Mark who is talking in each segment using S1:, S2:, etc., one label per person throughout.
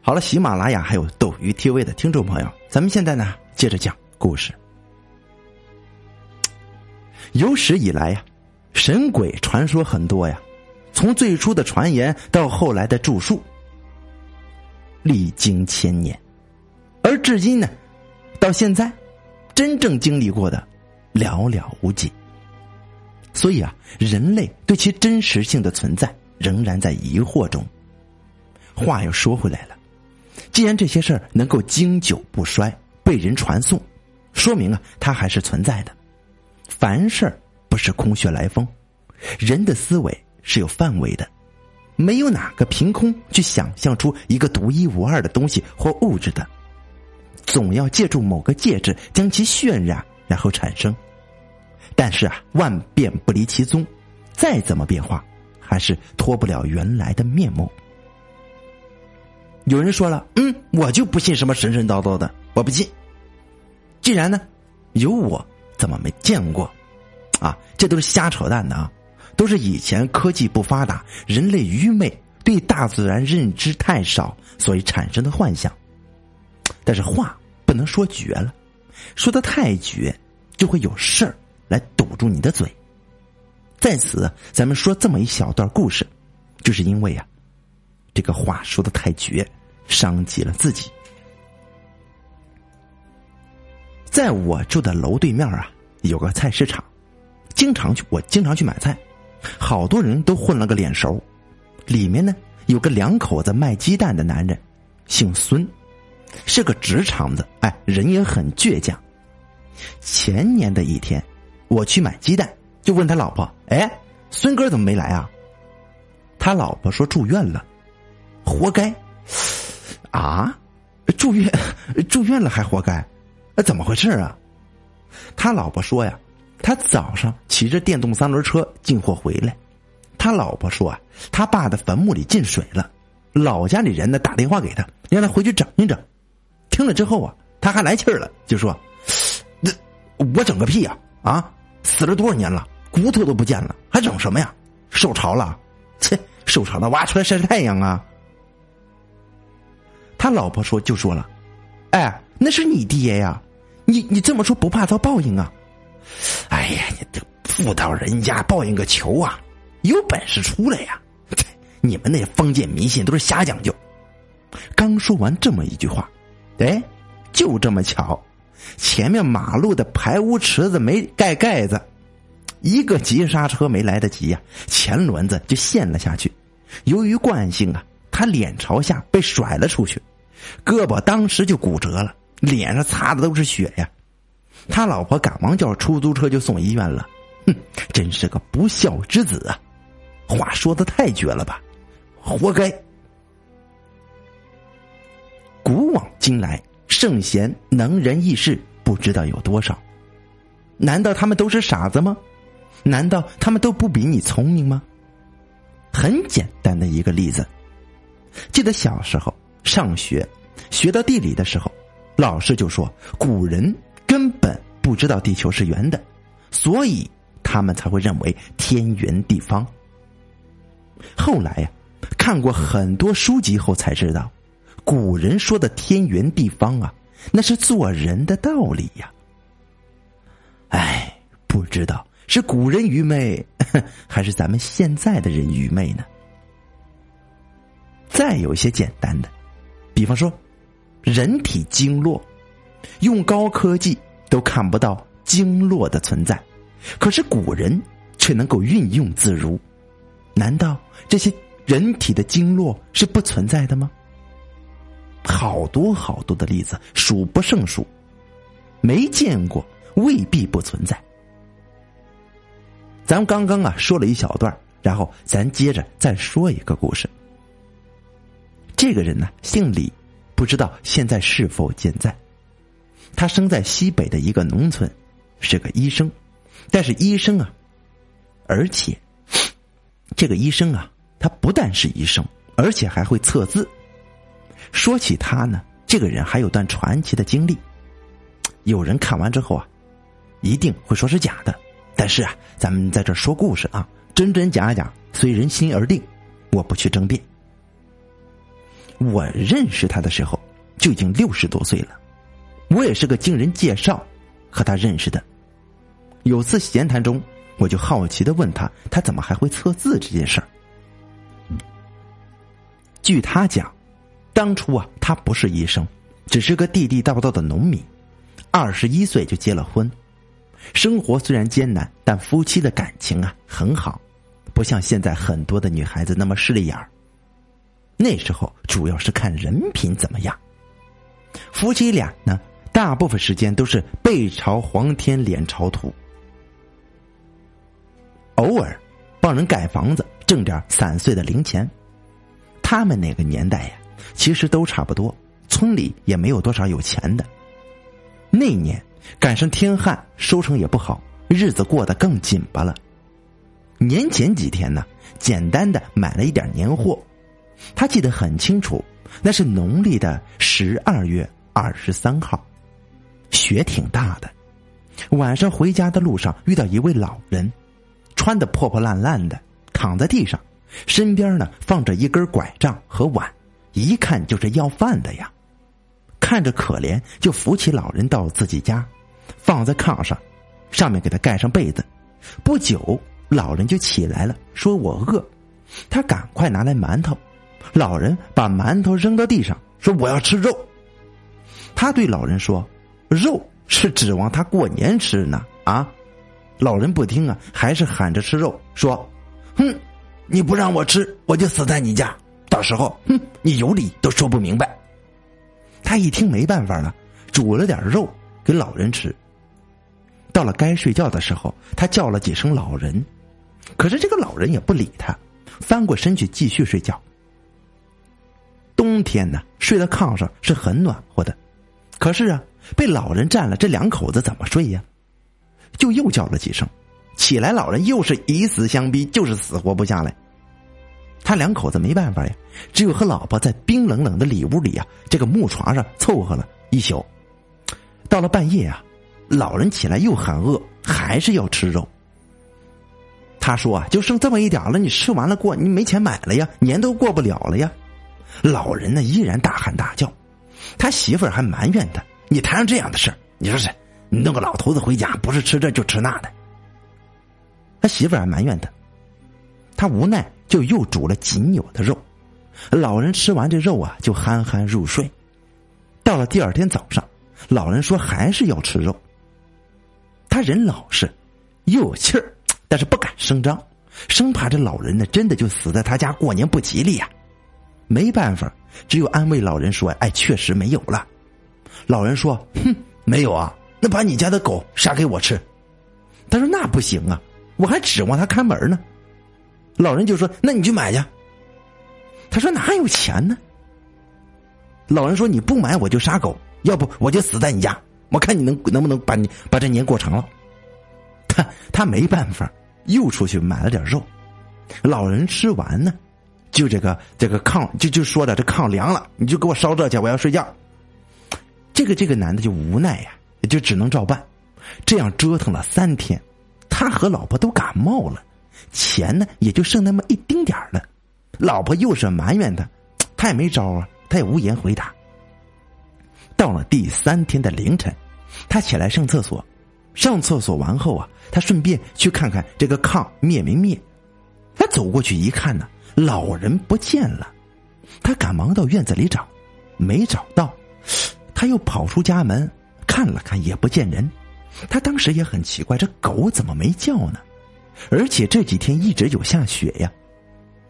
S1: 好了，喜马拉雅还有斗鱼 TV 的听众朋友，咱们现在呢接着讲故事。有史以来呀，神鬼传说很多呀，从最初的传言到后来的著述，历经千年，而至今呢，到现在，真正经历过的寥寥无几。所以啊，人类对其真实性的存在仍然在疑惑中。话又说回来了。既然这些事儿能够经久不衰，被人传颂，说明啊，它还是存在的。凡事不是空穴来风，人的思维是有范围的，没有哪个凭空去想象出一个独一无二的东西或物质的，总要借助某个介质将其渲染，然后产生。但是啊，万变不离其宗，再怎么变化，还是脱不了原来的面目。有人说了，嗯，我就不信什么神神叨叨的，我不信。既然呢，有我怎么没见过？啊，这都是瞎扯淡的啊！都是以前科技不发达，人类愚昧，对大自然认知太少，所以产生的幻想。但是话不能说绝了，说的太绝，就会有事儿来堵住你的嘴。在此，咱们说这么一小段故事，就是因为啊。这个话说的太绝，伤及了自己。在我住的楼对面啊，有个菜市场，经常去，我经常去买菜，好多人都混了个脸熟。里面呢有个两口子卖鸡蛋的男人，姓孙，是个直肠子，哎，人也很倔强。前年的一天，我去买鸡蛋，就问他老婆：“哎，孙哥怎么没来啊？”他老婆说住院了。活该，啊！住院住院了还活该？怎么回事啊？他老婆说呀，他早上骑着电动三轮车进货回来，他老婆说啊，他爸的坟墓里进水了，老家里人呢打电话给他，让他回去整一整。听了之后啊，他还来气儿了，就说：“那我整个屁呀！啊，死了多少年了，骨头都不见了，还整什么呀？受潮了？切，受潮了挖出来晒晒太阳啊！”他老婆说：“就说了，哎，那是你爹呀，你你这么说不怕遭报应啊？哎呀，你这妇道人家报应个球啊！有本事出来呀！你们那封建迷信都是瞎讲究。”刚说完这么一句话，哎，就这么巧，前面马路的排污池子没盖盖子，一个急刹车没来得及呀，前轮子就陷了下去。由于惯性啊。他脸朝下被甩了出去，胳膊当时就骨折了，脸上擦的都是血呀。他老婆赶忙叫出租车就送医院了。哼，真是个不孝之子啊！话说的太绝了吧，活该。古往今来，圣贤能人异士不知道有多少，难道他们都是傻子吗？难道他们都不比你聪明吗？很简单的一个例子。记得小时候上学，学到地理的时候，老师就说古人根本不知道地球是圆的，所以他们才会认为天圆地方。后来呀，看过很多书籍后才知道，古人说的天圆地方啊，那是做人的道理呀。哎，不知道是古人愚昧，还是咱们现在的人愚昧呢？再有一些简单的，比方说，人体经络，用高科技都看不到经络的存在，可是古人却能够运用自如。难道这些人体的经络是不存在的吗？好多好多的例子数不胜数，没见过未必不存在。咱们刚刚啊说了一小段，然后咱接着再说一个故事。这个人呢，姓李，不知道现在是否健在。他生在西北的一个农村，是个医生。但是医生啊，而且 这个医生啊，他不但是医生，而且还会测字。说起他呢，这个人还有段传奇的经历。有人看完之后啊，一定会说是假的。但是啊，咱们在这说故事啊，真真假假，随人心而定，我不去争辩。我认识他的时候就已经六十多岁了，我也是个经人介绍和他认识的。有次闲谈中，我就好奇的问他，他怎么还会测字这件事儿。据他讲，当初啊，他不是医生，只是个地地道道的农民，二十一岁就结了婚，生活虽然艰难，但夫妻的感情啊很好，不像现在很多的女孩子那么势利眼儿。那时候主要是看人品怎么样。夫妻俩呢，大部分时间都是背朝黄天脸朝土，偶尔帮人盖房子挣点散碎的零钱。他们那个年代呀，其实都差不多，村里也没有多少有钱的。那年赶上天旱，收成也不好，日子过得更紧巴了。年前几天呢，简单的买了一点年货。他记得很清楚，那是农历的十二月二十三号，雪挺大的。晚上回家的路上遇到一位老人，穿的破破烂烂的，躺在地上，身边呢放着一根拐杖和碗，一看就是要饭的呀。看着可怜，就扶起老人到自己家，放在炕上，上面给他盖上被子。不久，老人就起来了，说我饿。他赶快拿来馒头。老人把馒头扔到地上，说：“我要吃肉。”他对老人说：“肉是指望他过年吃呢啊！”老人不听啊，还是喊着吃肉，说：“哼，你不让我吃，我就死在你家。到时候，哼，你有理都说不明白。”他一听没办法了，煮了点肉给老人吃。到了该睡觉的时候，他叫了几声老人，可是这个老人也不理他，翻过身去继续睡觉。冬天呢，睡在炕上是很暖和的，可是啊，被老人占了，这两口子怎么睡呀？就又叫了几声，起来，老人又是以死相逼，就是死活不下来。他两口子没办法呀，只有和老婆在冰冷冷的里屋里啊，这个木床上凑合了一宿。到了半夜啊，老人起来又喊饿，还是要吃肉。他说啊，就剩这么一点了，你吃完了过，你没钱买了呀，年都过不了了呀。老人呢依然大喊大叫，他媳妇儿还埋怨他：“你摊上这样的事你说是？你弄个老头子回家，不是吃这就吃那的。”他媳妇儿还埋怨他，他无奈就又煮了仅有的肉。老人吃完这肉啊，就酣酣入睡。到了第二天早上，老人说还是要吃肉。他人老实，又有气儿，但是不敢声张，生怕这老人呢真的就死在他家过年不吉利呀。没办法，只有安慰老人说：“哎，确实没有了。”老人说：“哼，没有啊，那把你家的狗杀给我吃。”他说：“那不行啊，我还指望他看门呢。”老人就说：“那你去买去。”他说：“哪有钱呢？”老人说：“你不买我就杀狗，要不我就死在你家，我看你能能不能把你把这年过成了。”他他没办法，又出去买了点肉。老人吃完呢。就这个这个炕就就说的这炕凉了，你就给我烧这去，我要睡觉。这个这个男的就无奈呀，就只能照办。这样折腾了三天，他和老婆都感冒了，钱呢也就剩那么一丁点儿了。老婆又是埋怨他，他也没招啊，他也无言回答。到了第三天的凌晨，他起来上厕所，上厕所完后啊，他顺便去看看这个炕灭没灭。他走过去一看呢。老人不见了，他赶忙到院子里找，没找到，他又跑出家门看了看，也不见人。他当时也很奇怪，这狗怎么没叫呢？而且这几天一直有下雪呀，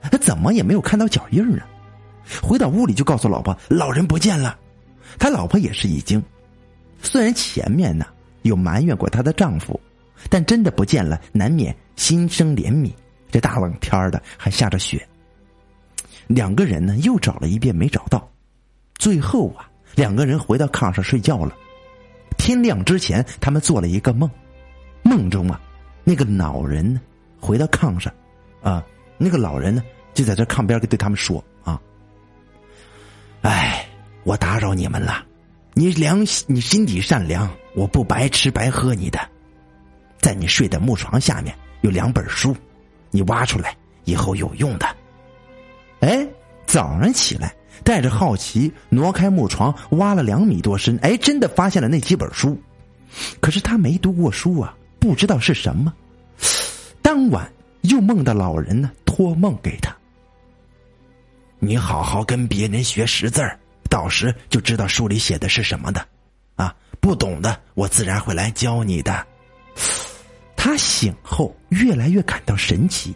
S1: 他怎么也没有看到脚印呢？回到屋里就告诉老婆，老人不见了。他老婆也是一惊，虽然前面呢有埋怨过她的丈夫，但真的不见了，难免心生怜悯。这大冷天的还下着雪。两个人呢，又找了一遍没找到，最后啊，两个人回到炕上睡觉了。天亮之前，他们做了一个梦，梦中啊，那个老人呢回到炕上，啊，那个老人呢就在这炕边对他们说：“啊，哎，我打扰你们了，你良你心底善良，我不白吃白喝你的，在你睡的木床下面有两本书，你挖出来以后有用的。”哎，早上起来，带着好奇挪开木床，挖了两米多深，哎，真的发现了那几本书。可是他没读过书啊，不知道是什么。当晚又梦到老人呢，托梦给他：“你好好跟别人学识字儿，到时就知道书里写的是什么的。啊，不懂的我自然会来教你的。”他醒后越来越感到神奇，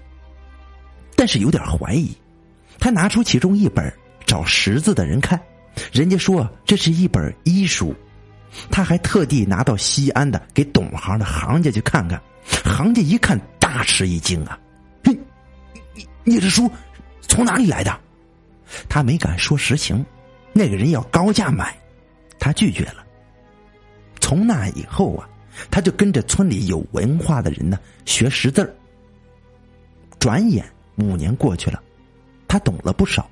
S1: 但是有点怀疑。他拿出其中一本找识字的人看，人家说这是一本医书。他还特地拿到西安的给懂行的行家去看看，行家一看大吃一惊啊！你你你这书从哪里来的？他没敢说实情，那个人要高价买，他拒绝了。从那以后啊，他就跟着村里有文化的人呢学识字儿。转眼五年过去了，他懂了不少，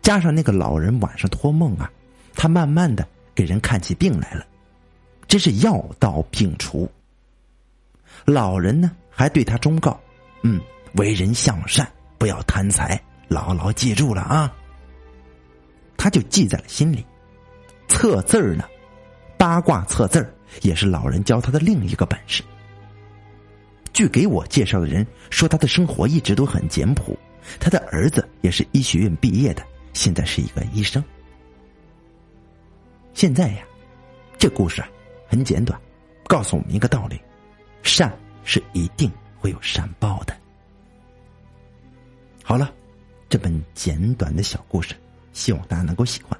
S1: 加上那个老人晚上托梦啊，他慢慢的。给人看起病来了，真是药到病除。老人呢还对他忠告：“嗯，为人向善，不要贪财，牢牢记住了啊。”他就记在了心里。测字儿呢，八卦测字儿也是老人教他的另一个本事。据给我介绍的人说，他的生活一直都很简朴。他的儿子也是医学院毕业的，现在是一个医生。现在呀，这故事啊很简短，告诉我们一个道理：善是一定会有善报的。好了，这本简短的小故事，希望大家能够喜欢。